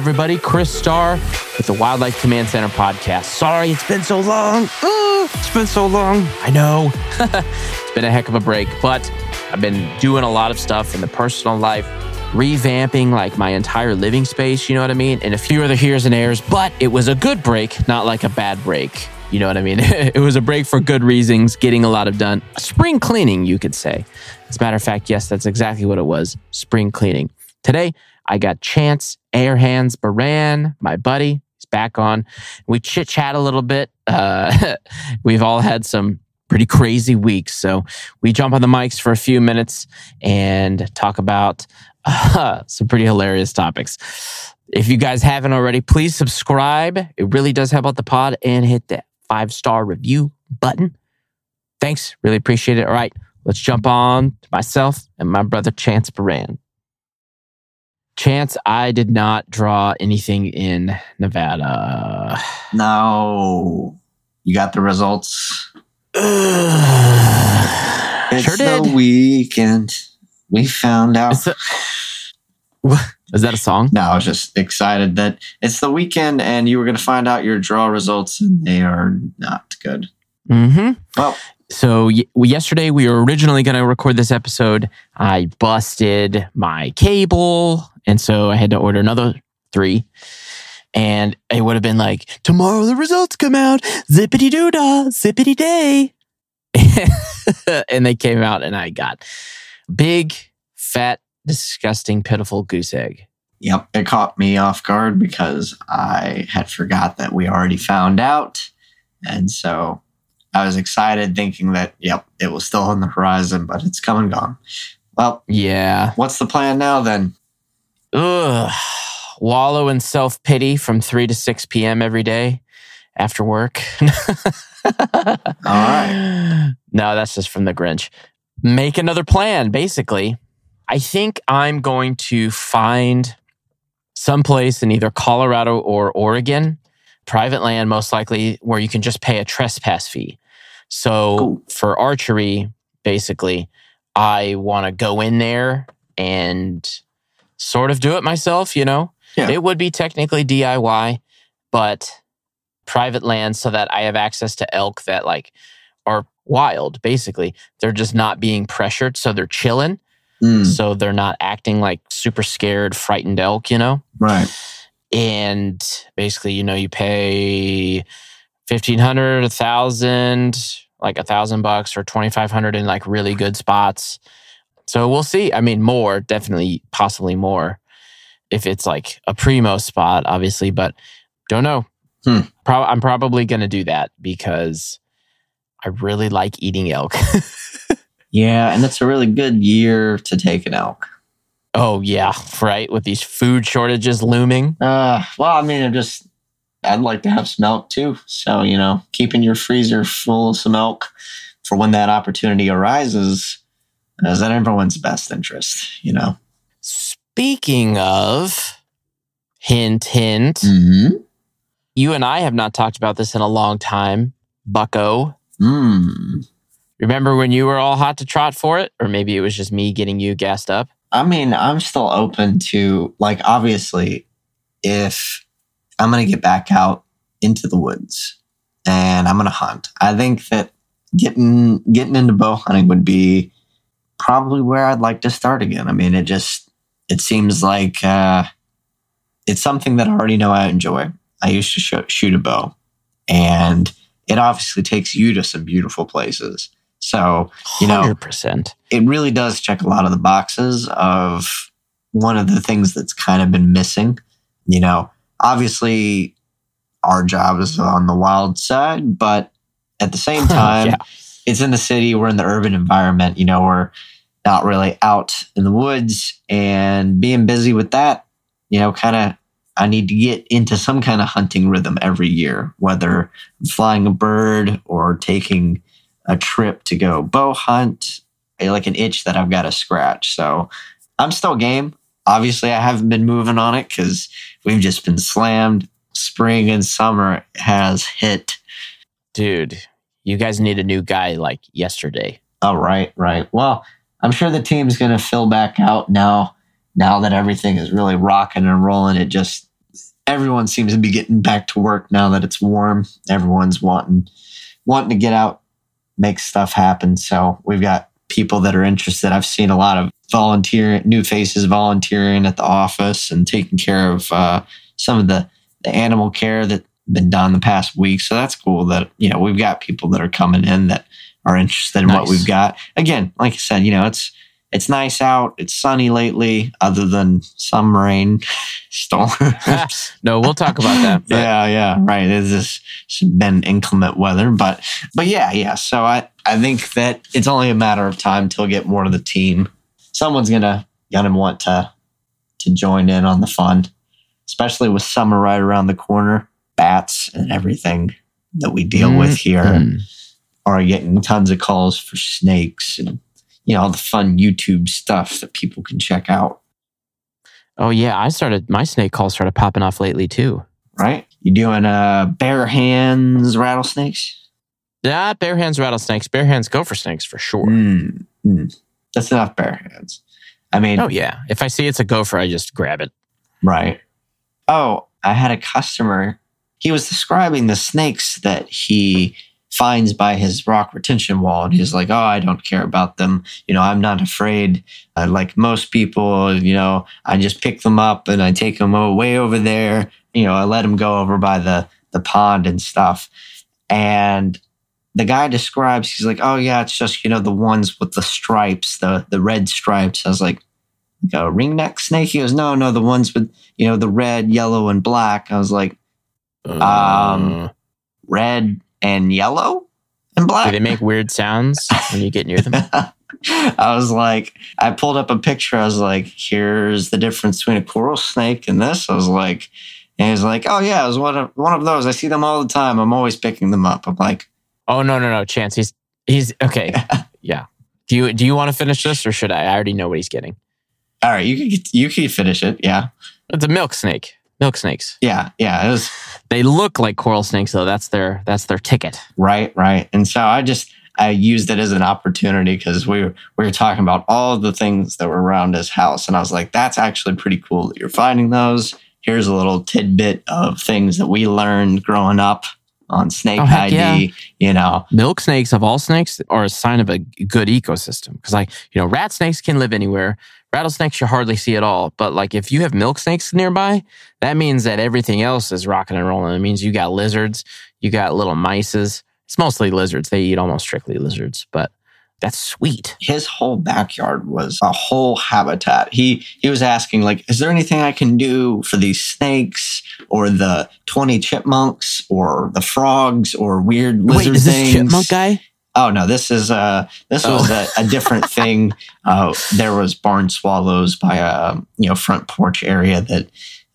everybody. Chris Starr with the Wildlife Command Center podcast. Sorry, it's been so long. Uh, it's been so long. I know. it's been a heck of a break, but I've been doing a lot of stuff in the personal life, revamping like my entire living space, you know what I mean? And a few other here's and airs, but it was a good break, not like a bad break. You know what I mean? it was a break for good reasons, getting a lot of done. Spring cleaning, you could say. As a matter of fact, yes, that's exactly what it was spring cleaning. Today, I got Chance Bare Hands Baran, my buddy. He's back on. We chit chat a little bit. Uh, we've all had some pretty crazy weeks. So we jump on the mics for a few minutes and talk about uh, some pretty hilarious topics. If you guys haven't already, please subscribe. It really does help out the pod and hit that five star review button. Thanks. Really appreciate it. All right, let's jump on to myself and my brother Chance Baran. Chance, I did not draw anything in Nevada. No. You got the results? It's sure did. the weekend. We found out. Is, that, is that a song? No, I was just excited that it's the weekend and you were going to find out your draw results and they are not good. Mm-hmm. Well, So y- yesterday we were originally going to record this episode. I busted my cable, and so I had to order another three. And it would have been like tomorrow the results come out, zippity doo dah, zippity day, and they came out, and I got big, fat, disgusting, pitiful goose egg. yep, it caught me off guard because I had forgot that we already found out. And so I was excited thinking that, yep, it was still on the horizon, but it's come and gone. Well, Yeah. what's the plan now then? Ugh. Wallow in self pity from 3 to 6 p.m. every day after work. All right. No, that's just from the Grinch. Make another plan, basically. I think I'm going to find someplace in either Colorado or Oregon, private land most likely, where you can just pay a trespass fee. So Cool. for archery, basically, I want to go in there and sort of do it myself, you know? Yeah. It would be technically DIY, but private land so that I have access to elk that like are wild, basically. They're just not being pressured, so they're chilling. Mm, So they're not acting like super scared, frightened elk, you know? right. And basically, you know, you pay fifteen hundred, a thousand, like a thousand bucks or twenty five hundred in like really good spots. So we'll see. I mean, more, definitely, possibly more. If it's like a primo spot, obviously, but don't know. Hmm. Pro- I'm probably going to do that because I really like eating elk. Yeah, and it's a really good year to take an elk. Oh, yeah, right. With these food shortages looming. Uh, well, I mean, I'm just, I'd like to have some elk too. So, you know, keeping your freezer full of some elk for when that opportunity arises is in everyone's best interest, you know? Speaking of, hint, hint, Mm-hmm. you and I have not talked about this in a long time. Bucko, Mm. remember when you were all hot to trot for it? Or maybe it was just me getting you gassed up? I mean, I'm still open to, like, obviously, if I'm going to get back out into the woods and I'm going to hunt, I think that getting getting into bow hunting would be probably where I'd like to start again. I mean, it just it seems like uh, it's something that I already know I enjoy. I used to shoot, shoot a bow, and it obviously takes you to some beautiful places. So You know- 100%. it really does check a lot of the boxes of one of the things that's kind of been missing. You know, obviously our job is on the wild side, but at the same time, Yeah. it's in the city, we're in the urban environment, you know, we're not really out in the woods and being busy with that, you know, kind of I need to get into some kind of hunting rhythm every year, whether flying a bird or taking a trip to go bow hunt, eh, like an itch that I've got to scratch. So I'm still game. Obviously, I haven't been moving on it because we've just been slammed. Spring and summer has hit. Dude, you guys need a new guy like yesterday. Oh, right, right. Well, I'm sure the team's going to fill back out now. Now that everything is really rocking and rolling, it just everyone seems to be getting back to work now that it's warm. Everyone's wanting wanting to get out, make stuff happen. So we've got people that are interested. I've seen a lot of volunteer new faces volunteering at the office and taking care of uh, some of the the animal care that been done the past week. So that's cool that you know we've got people that are coming in that are interested in Nice. what we've got. Again, like I said, you know it's it's nice out. It's sunny lately, other than some rain storms. no, we'll talk about that. but- yeah, yeah, right. It's just it's been inclement weather, but but yeah, yeah. So I I think that it's only a matter of time till we get more of the team. Someone's gonna gonna want to to join in on the fun, especially with summer right around the corner. Bats and everything that we deal with mm-hmm. here are getting tons of calls for snakes and you know all the fun YouTube stuff that people can check out. Oh yeah, I started my snake calls started popping off lately too. Right? You doing uh bare hands rattlesnakes? Yeah, bare hands rattlesnakes, bare hands gopher snakes for sure. Mm, mm. That's enough bare hands. I mean, Oh yeah, if I see it's a gopher, I just grab it. right. Oh, I had a customer. He was describing the snakes that he finds by his rock retention wall. And he's like, Oh, I don't care about them. You know, I'm not afraid. Uh, like most people, you know, I just pick them up and I take them way over there. You know, I let them go over by the, the pond and stuff. And the guy describes, he's like, Oh, yeah, it's just, you know, the ones with the stripes, the, the red stripes. I was like, like a ringneck snake? He goes, No, no, the ones with, you know, the red, yellow, and black. I was like, Um, Uh, red and yellow and black. do they make weird sounds when you get near them? I was like, I pulled up a picture. I was like, here's the difference between a coral snake and this. I was like, and he's like, oh yeah, it was one of one of those. I see them all the time. I'm always picking them up. I'm like, Oh no, no, no, Chance. He's he's okay. Yeah. Do you do you want to finish this or should I? I already know what he's getting. all right, you can get, you can finish it. Yeah, It's a milk snake. Milk snakes. yeah, yeah. It was They look like coral snakes though. That's their that's their ticket. right, right. And so I just I used it as an opportunity because we were we were talking about all the things that were around his house, and I was like, that's actually pretty cool that you're finding those. Here's a little tidbit of things that we learned growing up on Snake Oh, ID. yeah. You know, Milk snakes of all snakes are a sign of a good ecosystem because like, you know, rat snakes can live anywhere. Rattlesnakes you hardly see at all. But like if you have milk snakes nearby, that means that everything else is rocking and rolling. It means you got lizards, you got little mices. It's mostly lizards. They eat almost strictly lizards, but that's sweet. his whole backyard was a whole habitat. He he was asking like, is there anything I can do for these snakes or the twenty chipmunks or the frogs or weird lizard Wait, is this chipmunk guy? Oh no, this is uh this Oh. was a, a different thing. Uh, there was barn swallows by a you know front porch area that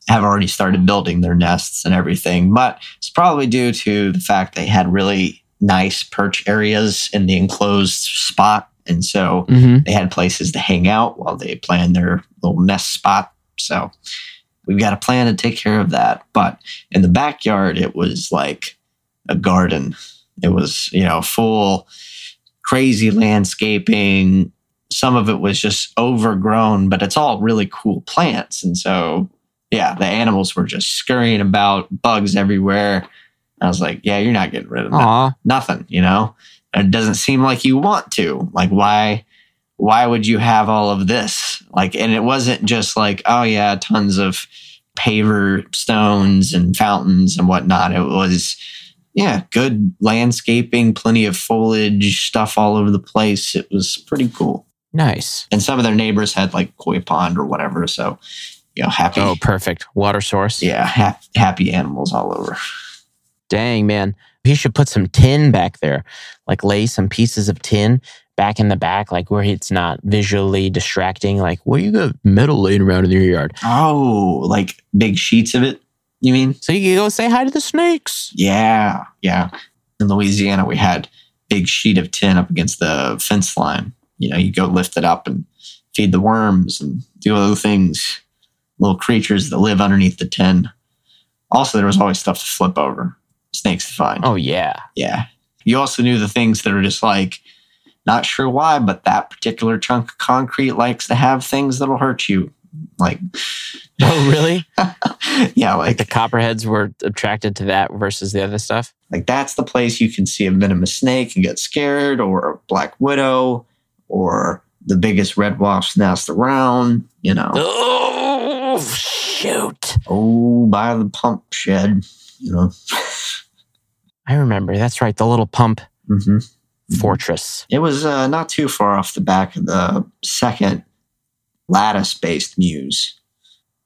have already started building their nests and everything, but it's probably due to the fact they had really nice perch areas in the enclosed spot, and so Mm-hmm. they had places to hang out while they planned their little nest spot. So we've got a plan to take care of that. But in the backyard, it was like a garden. It was, you know, full crazy landscaping. Some of it was just overgrown, but it's all really cool plants. And so, yeah, the animals were just scurrying about, bugs everywhere. I was like, yeah, you're not getting rid of that nothing you know it doesn't seem like you want to like why why would you have all of this like and it wasn't just like oh yeah tons of paver stones and fountains and whatnot it was yeah good landscaping plenty of foliage stuff all over the place it was pretty cool Nice. and some of their neighbors had like koi pond or whatever so you know happy Oh, perfect. Water source. yeah ha- happy animals all over Dang, man. He should put some tin back there, like lay some pieces of tin back in the back, like where it's not visually distracting. Like, what you got metal laying around in your yard? oh like big sheets of it you mean So you can go say hi to the snakes. Yeah, yeah. In Louisiana, we had big sheet of tin up against the fence line. You know, you go lift it up and feed the worms and do other things, little creatures that live underneath the tin. Also, there was always stuff to flip over, snakes to find. Oh, yeah. Yeah. You also knew the things that are just like, not sure why, but that particular chunk of concrete likes to have things that'll hurt you. Like, Oh, really? yeah, like like the copperheads were attracted to that versus the other stuff? like that's the place you can see a venomous snake and get scared, or a black widow, or the biggest red wasp's nest around. You know, Oh, shoot. oh, by the pump shed. You know, I remember. That's right. The little pump hmm fortress. it was uh, not too far off the back of the second lattice-based mews.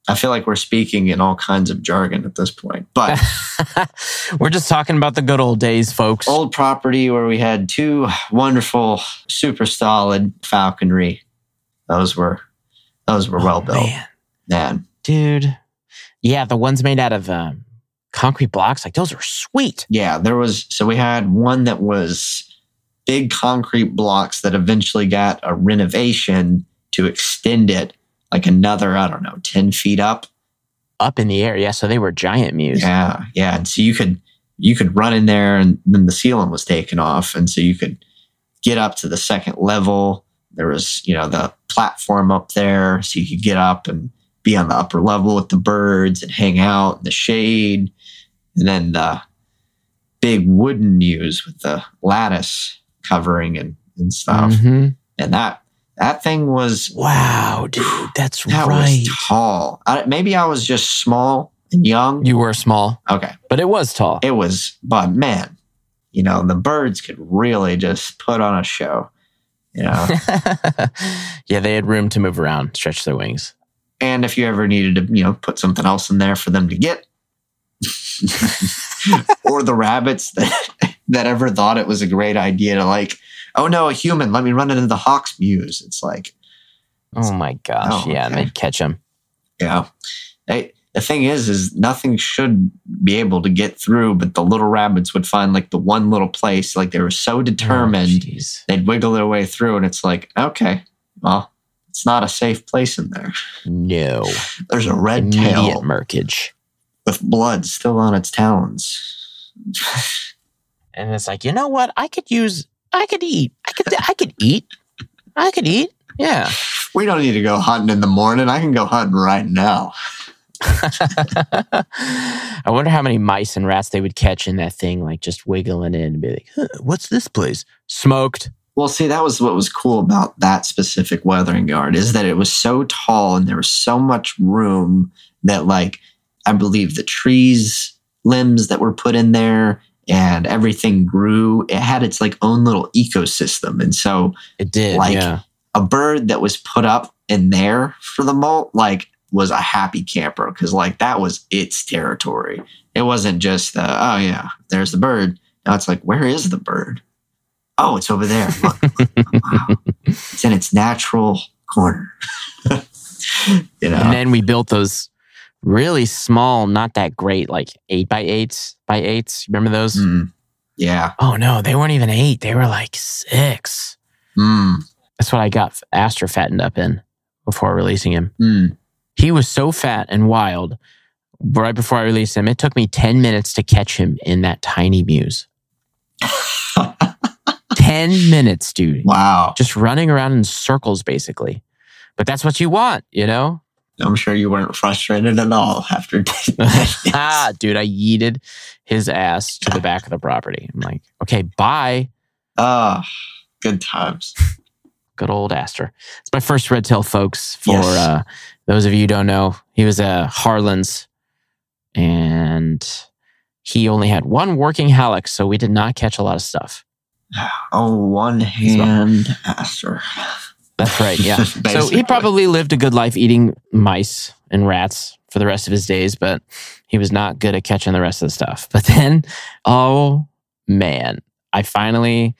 I feel like we're speaking in all kinds of jargon at this point, but We're just talking about the good old days, folks. old property where we had two wonderful, super solid falconry. Those were those were well built, Oh, Man, man. dude. Yeah, the ones made out of um, concrete blocks, like those are sweet. Yeah, there was so we had one that was big concrete blocks that eventually got a renovation to extend it like another, I don't know, 10 feet up. Up in the air. Yeah, so they were giant mews. Yeah, yeah. And so you could you could run in there and then the ceiling was taken off. And so you could get up to the second level. There was, you know, the platform up there. So you could get up and be on the upper level with the birds and hang out in the shade. And then the big wooden mews with the lattice covering and, and stuff. Mhm. And that that thing was Wow, dude. That's that right. was tall. I, maybe I was just small and young. you were small, Okay. but it was tall. it was but man you know the birds could really just put on a show you know yeah, they had room to move around, stretch their wings. and if you ever needed to you know put something else in there for them to get or the rabbits that that ever thought it was a great idea to like oh no a human let me run it into the hawk's mews it's like Oh my gosh. Oh, yeah, and okay. they'd catch him. yeah they, the thing is is nothing should be able to get through but the little rabbits would find like the one little place like they were so oh, determined jeez. they'd wiggle their way through and it's like okay well it's not a safe place in there no. there's a red Immediate tail murkage. with blood still on its talons And it's like, you know what? I could use I could eat. I could I could eat. I could eat. Yeah. we don't need to go hunting in the morning i can go hunting right now I wonder how many mice and rats they would catch in that thing, like just wiggling in and be like, huh, what's this place? Smoked. well see that was what was cool about that specific weathering yard is that it was so tall and there was so much room that like i believe the trees limbs that were put in there and everything grew. It had its like own little ecosystem. And so It did. Like- yeah. a bird that was put up in there for the molt like was a happy camper because like that was its territory. It wasn't just the, oh yeah there's the bird. Now it's like where is the bird? Oh it's over there. Look, wow. it's in its natural corner. You know? And then we built those really small, not that great, like eight by eights by eights. Remember those? Mm. yeah Oh no, they weren't even eight. They were like six. mm. That's what I got Astor fattened up in before releasing him. Mm. He was so fat and wild. Right before I released him, it took me 10 minutes to catch him in that tiny mews. 10 minutes, dude. wow Just running around in circles, basically. But that's what you want, you know? I'm sure you weren't frustrated at all after ah, dude, I yeeted his ass to the back of the property. I'm like, okay, bye. ah good times Good old Astor. It's my first red tail, folks. For Yes. uh, those of you who don't know, he was a Harlan's and he only had one working hallux, so we did not catch a lot of stuff. oh one hand Astor That's right. Yeah. so he probably lived a good life eating mice and rats for the rest of his days, but he was not good at catching the rest of the stuff. But then, oh man, I finally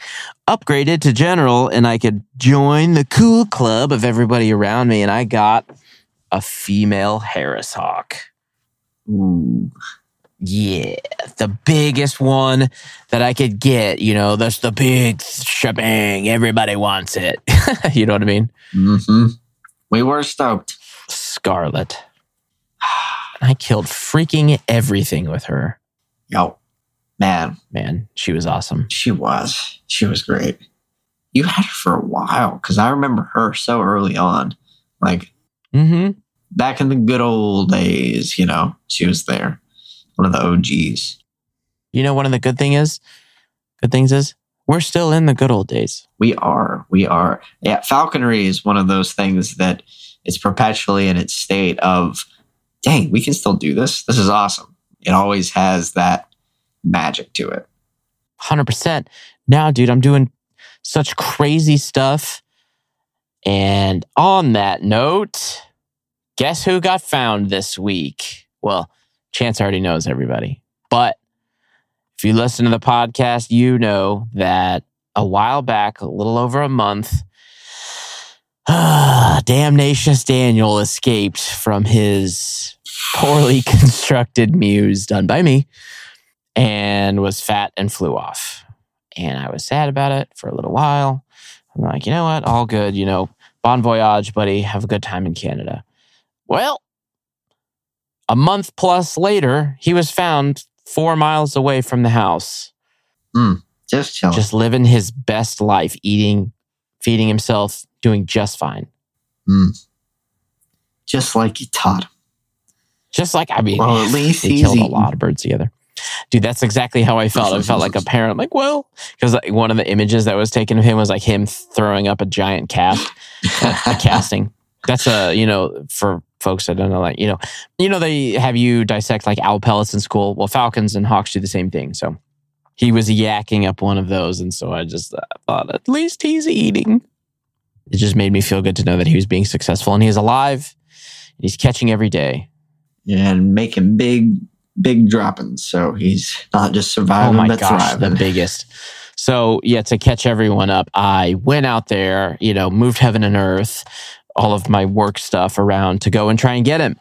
upgraded to general and I could join the cool club of everybody around me. And I got a female Harris Hawk. Ooh. Yeah, the biggest one that I could get. You know, that's the big shebang. Everybody wants it. you know what I mean? hmm We were stoked. Scarlet. I killed freaking everything with her. Yo, man, Man, she was awesome. she was. She was great. You had her for a while because I remember her so early on. Like, Mm-hmm. back in the good old days, you know, she was there. One of the OGs. You know, one of the good thing is, good things is, we're still in the good old days. We are. We are. Yeah, falconry is one of those things that is perpetually in its state of, dang, we can still do this. This is awesome. It always has that magic to it. 100%. Now, dude, I'm doing such crazy stuff. And on that note, guess who got found this week? Well, Chance already knows everybody. But if you listen to the podcast, you know that a while back, a little over a month, Damnacious Daniel escaped from his poorly constructed mews done by me and was fat and flew off. And I was sad about it for a little while. I'm like, you know what? All good. You know, bon voyage, buddy. Have a good time in Canada. Well, a month plus later, he was found four miles away from the house, hmm, Just chilling. just living his best life, eating, feeding himself, doing just fine. Hmm. Just like you taught him. Just like, I mean, Well, at least he killed a lot of birds together. Dude, that's exactly how I felt. I felt like a parent. Like, well, because like, one of the images that was taken of him was like him throwing up a giant calf, a casting. That's a you know for folks that don't know, that you know, you know they have you dissect like owl pellets in school. Well, falcons and hawks do the same thing. So he was yakking up one of those, and so I just uh, thought at least he's eating. It just made me feel good to know that he was being successful and he's alive. And he's catching every day. and making big, big droppings. So he's not just Oh surviving, my but gosh, the biggest. So yeah, to catch everyone up, I went out there, you know, moved heaven and earth, all of my work stuff around to go and try and get him.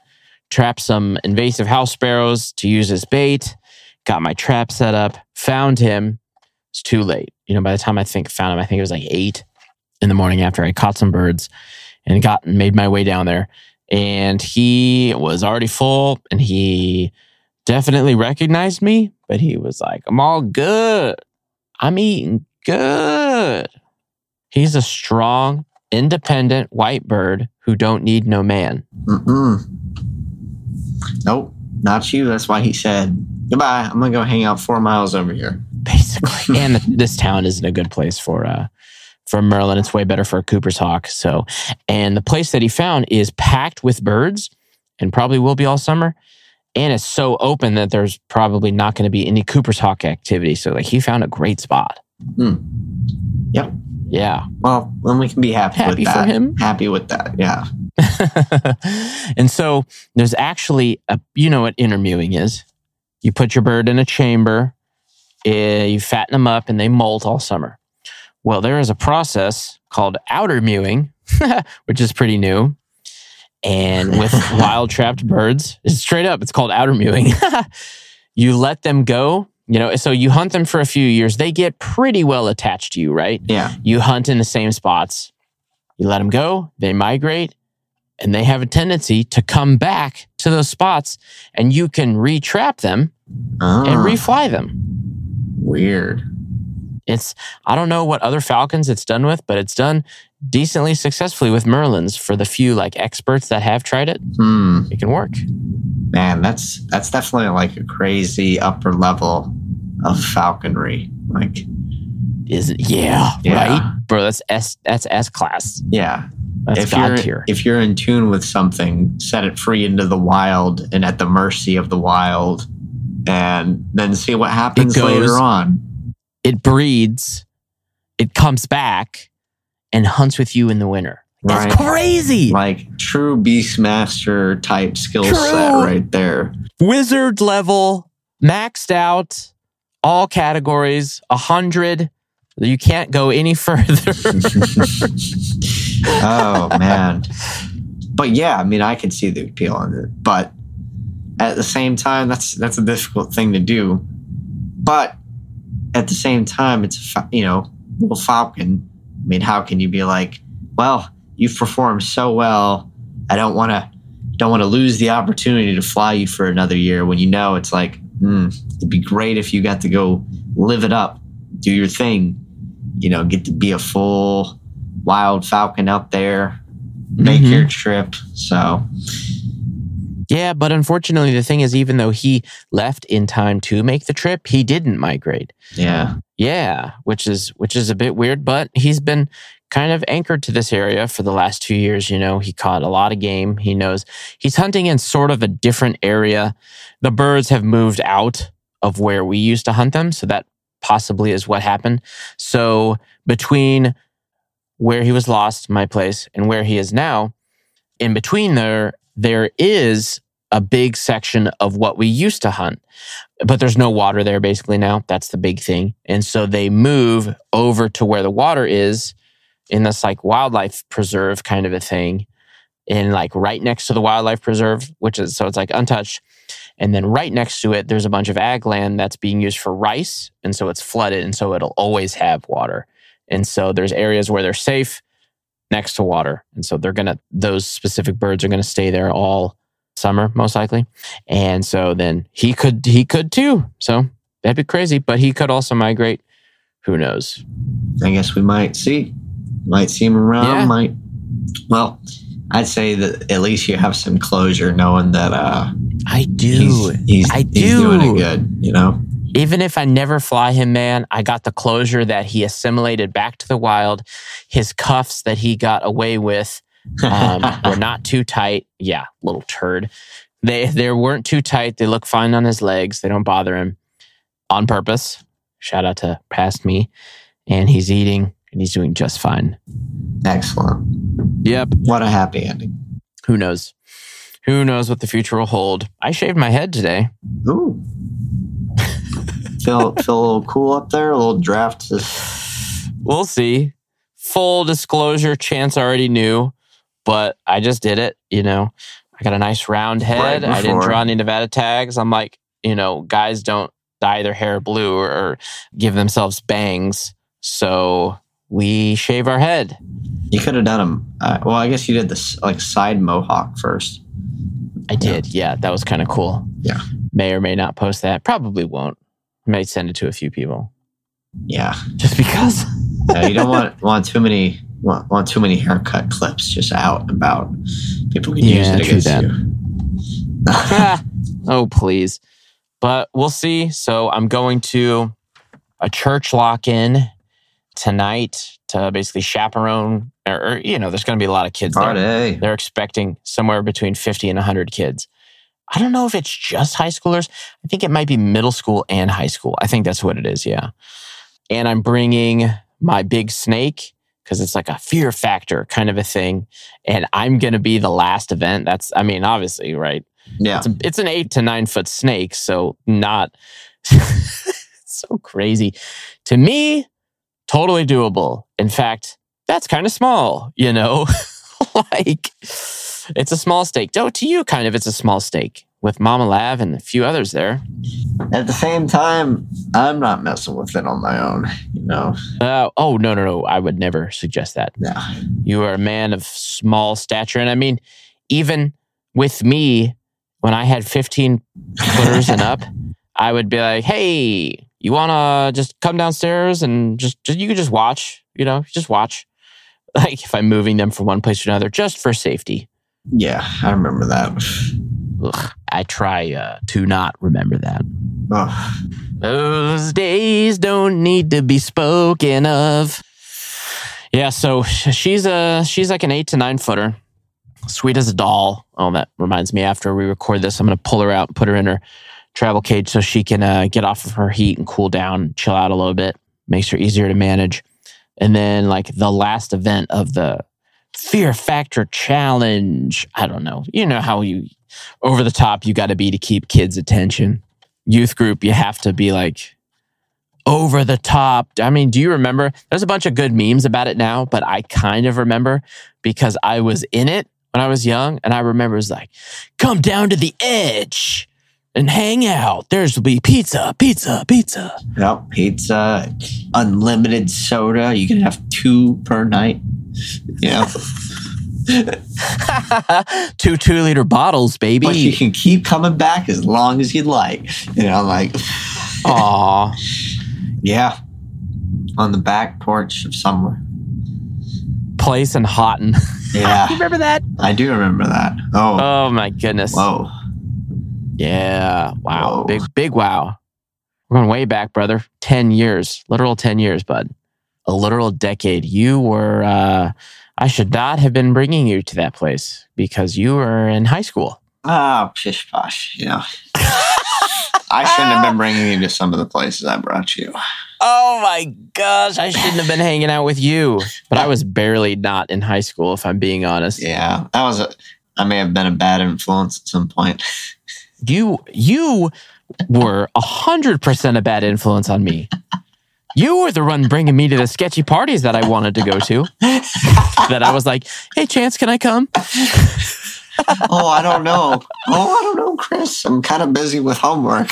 Trapped some invasive house sparrows to use as bait. Got my trap set up. Found him. It's too late. You know, by the time I think found him, I think it was like eight in the morning after I caught some birds and got made my way down there. And he was already full, and he definitely recognized me, but he was like, I'm all good. I'm eating good. He's a strong, independent white bird who don't need no man. Mm-mm. Nope, not you. That's why he said, goodbye. I'm going to go hang out four miles over here. Basically. and this town isn't a good place for uh for Merlin. It's way better for a Cooper's hawk. So and the place that he found is packed with birds and probably will be all summer. And it's so open that there's probably not going to be any Cooper's hawk activity. So like he found a great spot. Hmm. Yep. Yeah. Well, then we can be happy, Happy with for him. Happy with that. Yeah. and so there's actually a you know what intermewing is. You put your bird in a chamber, eh, you fatten them up, and they molt all summer. Well, there is a process called outer mewing, which is pretty new. And with wild trapped birds, it's straight up, it's called outer mewing. you let them go, you know, so you hunt them for a few years. They get pretty well attached to you, right? Yeah. You hunt in the same spots. You let them go, they migrate, and they have a tendency to come back to those spots, and you can retrap them Oh, and ah. refly them. weird. It's I don't know what other falcons it's done with, but it's done decently successfully with merlins for the few like experts that have tried it. Hmm. It can work. Man, that's that's definitely like a crazy upper level of falconry. Like, Is it? Yeah, Yeah. right, bro. That's S. That's S class. yeah, That's if God you're tier. if you're in tune with something, set it free into the wild and at the mercy of the wild, and then see what happens goes- later on. it breeds, it comes back, and hunts with you in the winter. That's Right. crazy. Like true Beastmaster type skill True. set right there. Wizard level, maxed out, all categories, a hundred. You can't go any further. oh man. But yeah, I mean I could see the appeal in it. But at the same time, that's that's a difficult thing to do. But at the same time, it's a you know, little falcon. I mean, how can you be like, well, you've performed so well. I don't want to don't want to lose the opportunity to fly you for another year when you know it's like, hmm, it'd be great if you got to go live it up, do your thing, you know, get to be a full wild falcon out there, make Mhm. your trip. So Yeah, but unfortunately, the thing is, even though he left in time to make the trip, he didn't migrate. Yeah. Yeah, which is which is a bit weird, but he's been kind of anchored to this area for the last two years. You know, he caught a lot of game. He knows he's hunting in sort of a different area. The birds have moved out of where we used to hunt them, so that possibly is what happened. So between where he was lost, my place, and where he is now, in between there, there is a big section of what we used to hunt, but there's no water there basically now. That's the big thing. And so they move over to where the water is in this like wildlife preserve kind of a thing, in like right next to the wildlife preserve, which is so it's like untouched. And then right next to it, there's a bunch of ag land that's being used for rice. And so it's flooded. And so it'll always have water. And so there's areas where they're safe next to water. And so they're going to, those specific birds are going to stay there all summer, most likely. And so then he could, he could too. So that'd be crazy, but he could also migrate. Who knows? I guess we might see. Might see him around. Yeah. Might. Well, I'd say that at least you have some closure knowing that uh, I do. he's, he's, I he's doing do. it good, you know? Even if I never fly him, man, I got the closure that he assimilated back to the wild. His cuffs that he got away with um, were not too tight. Yeah, little turd. They they weren't too tight. They look fine on his legs. They don't bother him on purpose. Shout out to past me, and he's eating and he's doing just fine. Excellent. Yep. What a happy ending. Who knows? Who knows what the future will hold? I shaved my head today. Ooh. Feel, feel a little cool up there, a little draft. We'll see. Full disclosure, Chance already knew, but I just did it. You know, I got a nice round head. Right I didn't draw any Nevada tags. I'm like, you know, guys don't dye their hair blue or, or give themselves bangs. So we shave our head. you could have done them. Uh, well, I guess you did this like side mohawk first. I did. Yeah, that was kind of cool. Yeah. May or may not post that. Probably won't. May send it to a few people Yeah. just because. No, you don't want want too many want, want too many haircut clips just out and about. People can use it against that. you. Oh, please. But we'll see. So I'm going to a church lock in tonight to basically chaperone, or, or, you know, there's going to be a lot of kids there. They're expecting somewhere between 50 and 100 kids. I don't know if it's just high schoolers. I think it might be middle school and high school. I think that's what it is. Yeah. And I'm bringing my big snake because it's like a fear factor kind of a thing. And I'm going to be the last event. That's, I mean, obviously, right? Yeah. It's, a, it's an eight to nine foot snake. So not so crazy. To me, totally doable. In fact, that's kind of small, you know? like it's a small stake. Oh, to you, kind of, it's a small stake with Mama Lav and a few others there. At the same time, I'm not messing with it on my own. You know. Uh, oh, no, no, no. I would never suggest that. Yeah. You are a man of small stature. And I mean, even with me, when I had 15 footers and up, I would be like, hey, you want to just come downstairs and just, just, you could just watch, you know, just watch. Like if I'm moving them from one place to another, just for safety. Yeah, I remember that. Ugh, I try uh, to not remember that. Oh, Those days don't need to be spoken of. Yeah, so she's a she's like an eight to nine footer, sweet as a doll. Oh, that reminds me. After we record this, I'm gonna pull her out and put her in her travel cage so she can uh, get off of her heat and cool down, chill out a little bit. Makes her easier to manage. And then like the last event of the Fear Factor Challenge. I don't know. You know how you over the top you got to be to keep kids' attention youth group, you have to be like over the top. I mean, do you remember? There's a bunch of good memes about it now, but I kind of remember because I was in it when I was young. And I remember it was like, come down to the edge and hang out. There's will be pizza, pizza, pizza. yep. Pizza, unlimited soda. You can have two per night. Yeah. Two two liter bottles, baby. but you can keep coming back as long as you'd like. You know, like, Aw. yeah. On the back porch of somewhere. Place in Haughton. Yeah. you remember that? I do remember that. Oh, Oh my goodness. whoa. Yeah. Wow. Whoa. Big, big wow. We're going way back, brother. 10 years, literal 10 years, bud. A literal decade. You were, uh, I should not have been bringing you to that place because you were in high school. Ah, pish posh. You know, I shouldn't have been bringing you to some of the places I brought you. Oh my gosh. I shouldn't have been hanging out with you, but I was barely not in high school, if I'm being honest. Yeah, that was a. I may have been a bad influence at some point. You, you were a hundred percent a bad influence on me. You were the one bringing me to the sketchy parties that I wanted to go to. that I was like, "Hey, Chance, can I come?" oh, I don't know. Oh, I don't know, Chris. I'm kind of busy with homework.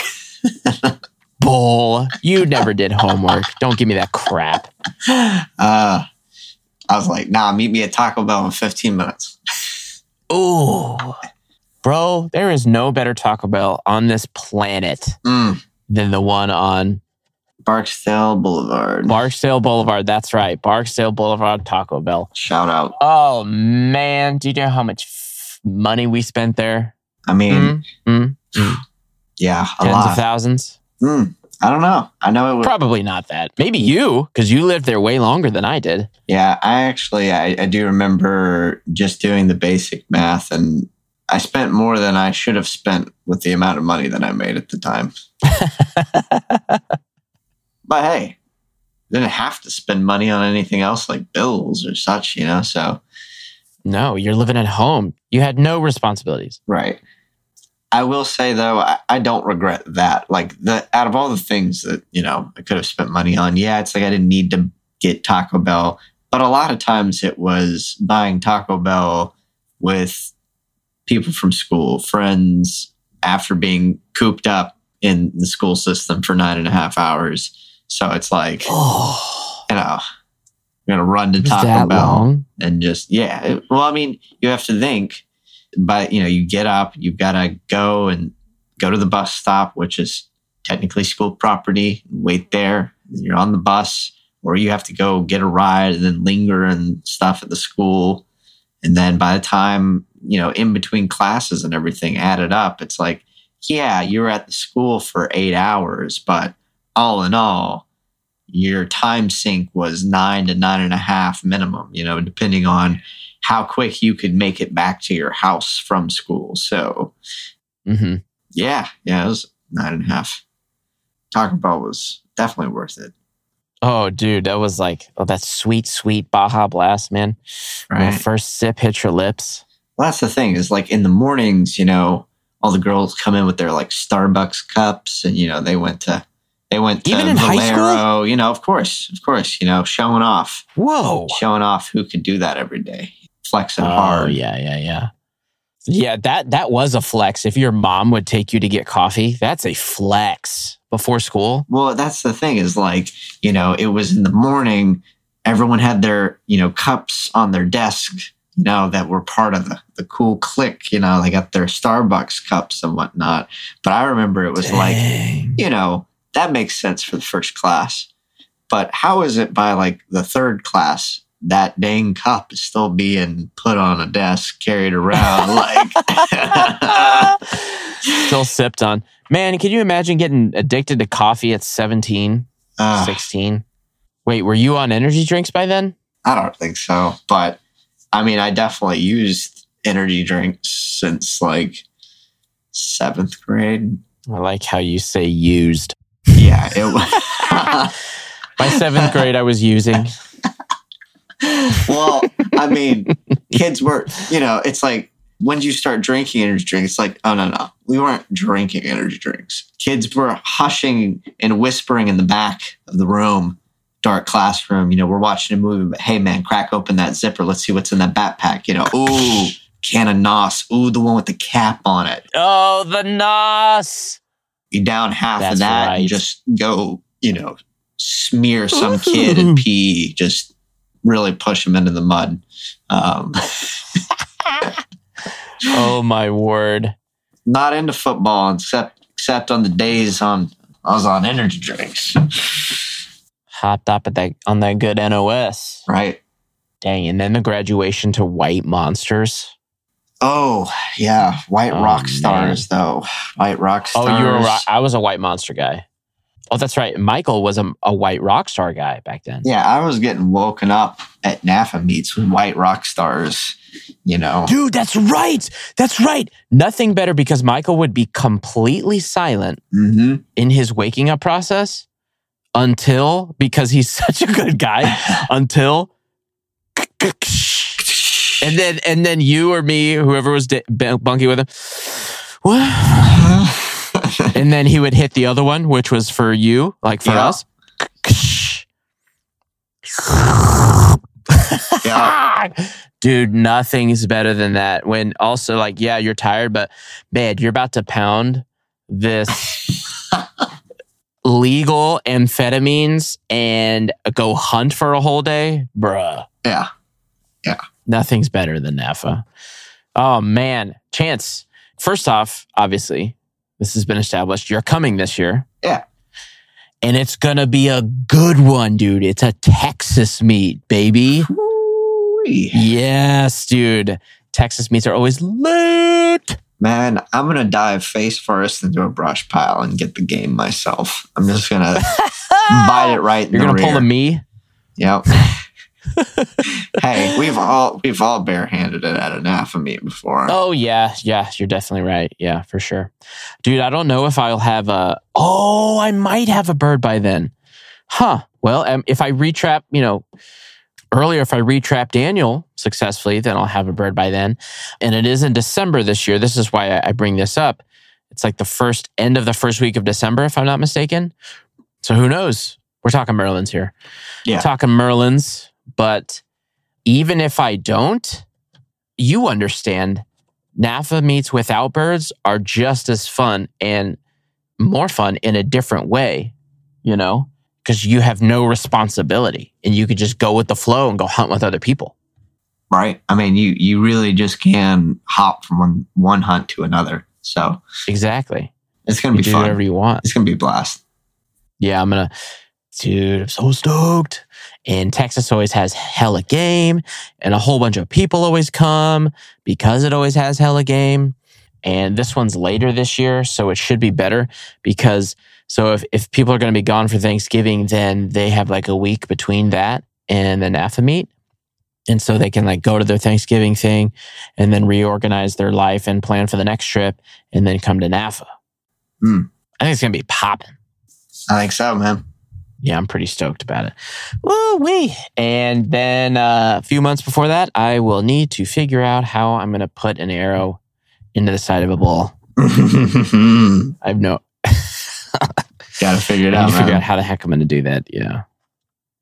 Bull, you never did homework. Don't give me that crap. Uh, I was like, nah, meet me at Taco Bell in 15 minutes. Ooh, bro, there is no better Taco Bell on this planet Mm, than the one on Barksdale Boulevard. Barksdale Boulevard. That's right, Barksdale Boulevard Taco Bell. Shout out. Oh man, do you know how much f- money we spent there? I mean, Mm, mm. yeah, a Tens of thousands. Mm, I don't know. I know it was. Probably not that. Maybe you, because you lived there way longer than I did. Yeah, I actually I, I do remember just doing the basic math and I spent more than I should have spent with the amount of money that I made at the time. But hey, didn't have to spend money on anything else like bills or such, you know. So no, you're living at home. You had no responsibilities. right. I will say though, I, I don't regret that. Like the out of all the things that you know I could have spent money on, yeah, it's like I didn't need to get Taco Bell, but a lot of times it was buying Taco Bell with people from school, friends, after being cooped up in the school system for nine and a half hours. So it's like Oh, you know, I'm gonna run to Taco Bell long? and just yeah. it- Well, I mean, you have to think, but you know, you get up, you've got to go and go to the bus stop, which is technically school property. Wait there, and you're on the bus, or you have to go get a ride and then linger and stuff at the school. And then by the time you know, in between classes and everything added up, it's like, yeah, you were at the school for eight hours, but all in all, your time sink was nine to nine and a half minimum, you know, depending on how quick you could make it back to your house from school. So, hmm yeah, yeah, it was nine and a half. Taco Bell was definitely worth it. Oh, dude, that was like, oh, that sweet, sweet Baja Blast, man. Right. first sip hit your lips. Well, that's the thing is like in the mornings, you know, all the girls come in with their like Starbucks cups and, you know, they went to, they went to Even in high school? Valero, you know, of course, of course, you know, showing off, Whoa. showing off who could do that every day, flexing Oh, hard. yeah, yeah, yeah. Yeah, that that was a flex. If your mom would take you to get coffee, that's a flex before school. Well, that's the thing is like, you know, it was in the morning, everyone had their, you know, cups on their desk, you know, that were part of the, the cool clique, you know, they got their Starbucks cups and whatnot. But I remember it was like, you know, that makes sense for the first class. But how is it by like the third class? That dang cup is still being put on a desk, carried around like Still sipped on. Man, can you imagine getting addicted to coffee at 17, Ah. 16? Wait, were you on energy drinks by then? I don't think so. But I mean, I definitely used energy drinks since like seventh grade. I like how you say used. Yeah, it was. By seventh grade, I was using. well, I mean, kids were, you know, it's like when you start drinking energy drinks, it's like, oh, no, no, we weren't drinking energy drinks. Kids were hushing and whispering in the back of the room, dark classroom. You know, we're watching a movie, but hey, man, crack open that zipper. Let's see what's in that backpack. You know, ooh, can of Nos. Ooh, the one with the cap on it. Oh, the NOS. You down half That's of that right. and just go, you know, smear some kid in pee, just really push him into the mud. Um, Oh, my word. not into football except except on the days on I was on energy drinks. Hopped up at that on that good NOS. Right. Dang, and then the graduation to white monsters. Oh yeah, White Oh, Rock man. Stars though. White Rock Stars. Oh, you were. ro- I was a white monster guy. Oh, that's right. Michael was a, a white rock star guy back then. Yeah, I was getting woken up at NAFA meets with White Rock Stars. You know. Dude, that's right. That's right. Nothing better because Michael would be completely silent hmm in his waking up process until because he's such a good guy until and then and then you or me whoever was di- bunky with him what and then he would hit the other one which was for you like for Yeah. us yeah. Dude, nothing is better than that. When also like, yeah, you're tired, but man, you're about to pound this legal amphetamines and go hunt for a whole day, bruh. Yeah. Yeah. Nothing's better than NAFA. Oh man, Chance. First off, obviously, this has been established. You're coming this year. Yeah. And it's gonna be a good one, dude. It's a Texas meet, baby. Ooh-wee. Yes, dude. Texas meets are always lit. Man, I'm gonna dive face first into a brush pile and get the game myself. I'm just gonna bite it right. You're the gonna pull rear. a me. Yep. hey, we've all we've all barehanded it at an AFA meet before. Oh yeah, yeah. You're definitely right. Yeah, for sure, dude. I don't know if I'll have a. Oh, I might have a bird by then. Huh. Well, um, if I retrap, you know, earlier, if I retrap Daniel successfully, then I'll have a bird by then. And it is in December this year. This is why I, bring this up. It's like the first end of the first week of December, if I'm not mistaken. So who knows? We're talking Merlins here. Yeah. Talking Merlins, but even if I don't, you understand NAFA meets without birds are just as fun and more fun in a different way, you know, because you have no responsibility and you could just go with the flow and go hunt with other people. Right? I mean, you you really just can hop from one, one hunt to another. So Exactly. it's gonna You be do fun. whatever you want. It's gonna be a blast. Yeah, I'm gonna, dude, I'm so stoked. And Texas always has hella game, and a whole bunch of people always come because it always has hella game. And this one's later this year, so it should be better because so if, if people are gonna be gone for Thanksgiving, then they have like a week between that and the NAFA meet. And so they can like go to their Thanksgiving thing and then reorganize their life and plan for the next trip and then come to NAFA. Hmm. I think it's gonna be popping I think so, man. yeah, I'm pretty stoked about it. Woo wee. And then uh, a few months before that, I will need to figure out how I'm going to put an arrow into the side of a bowl. I have no. Gotta figure it out, figure out how the heck I'm going to do that. Yeah.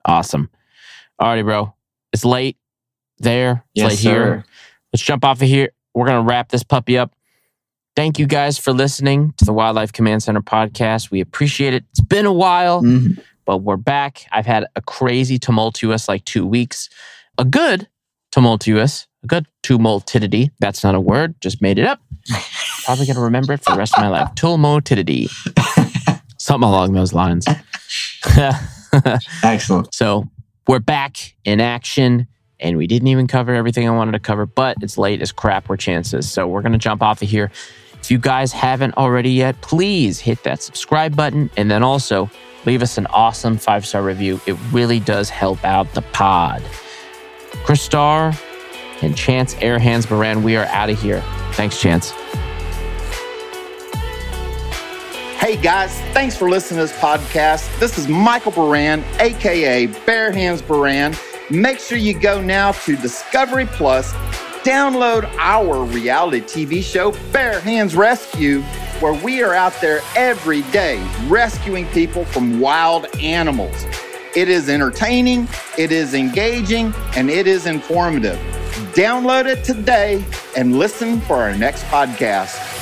Awesome. Alrighty, bro. It's late there. It's Yes, late here. Let's jump off of here. We're going to wrap this puppy up. Thank you guys for listening to the Wildlife Command Center podcast. We appreciate it. It's been a while. Mhm. but we're back. I've had a crazy tumultuous like two weeks, a good tumultuous, good tumultidity. That's not a word, just made it up. Probably gonna remember it for the rest of my life. Tumultidity, something along those lines. Excellent. so we're back in action. And we didn't even cover everything I wanted to cover, but it's late as crap. We're chances. So we're going to jump off of here. If you guys haven't already yet, please hit that subscribe button and then also leave us an awesome five star review. It really does help out the pod. Chris Starr and Chance Airhands Baran, we are out of here. Thanks, Chance. Hey guys, thanks for listening to this podcast. This is Michael Baran, aka Bare Hands Baran. Make sure you go now to Discovery Plus, download our reality TV show, Bare Hands Rescue, where we are out there every day rescuing people from wild animals. It is entertaining, it is engaging, and it is informative. Download it today and listen for our next podcast.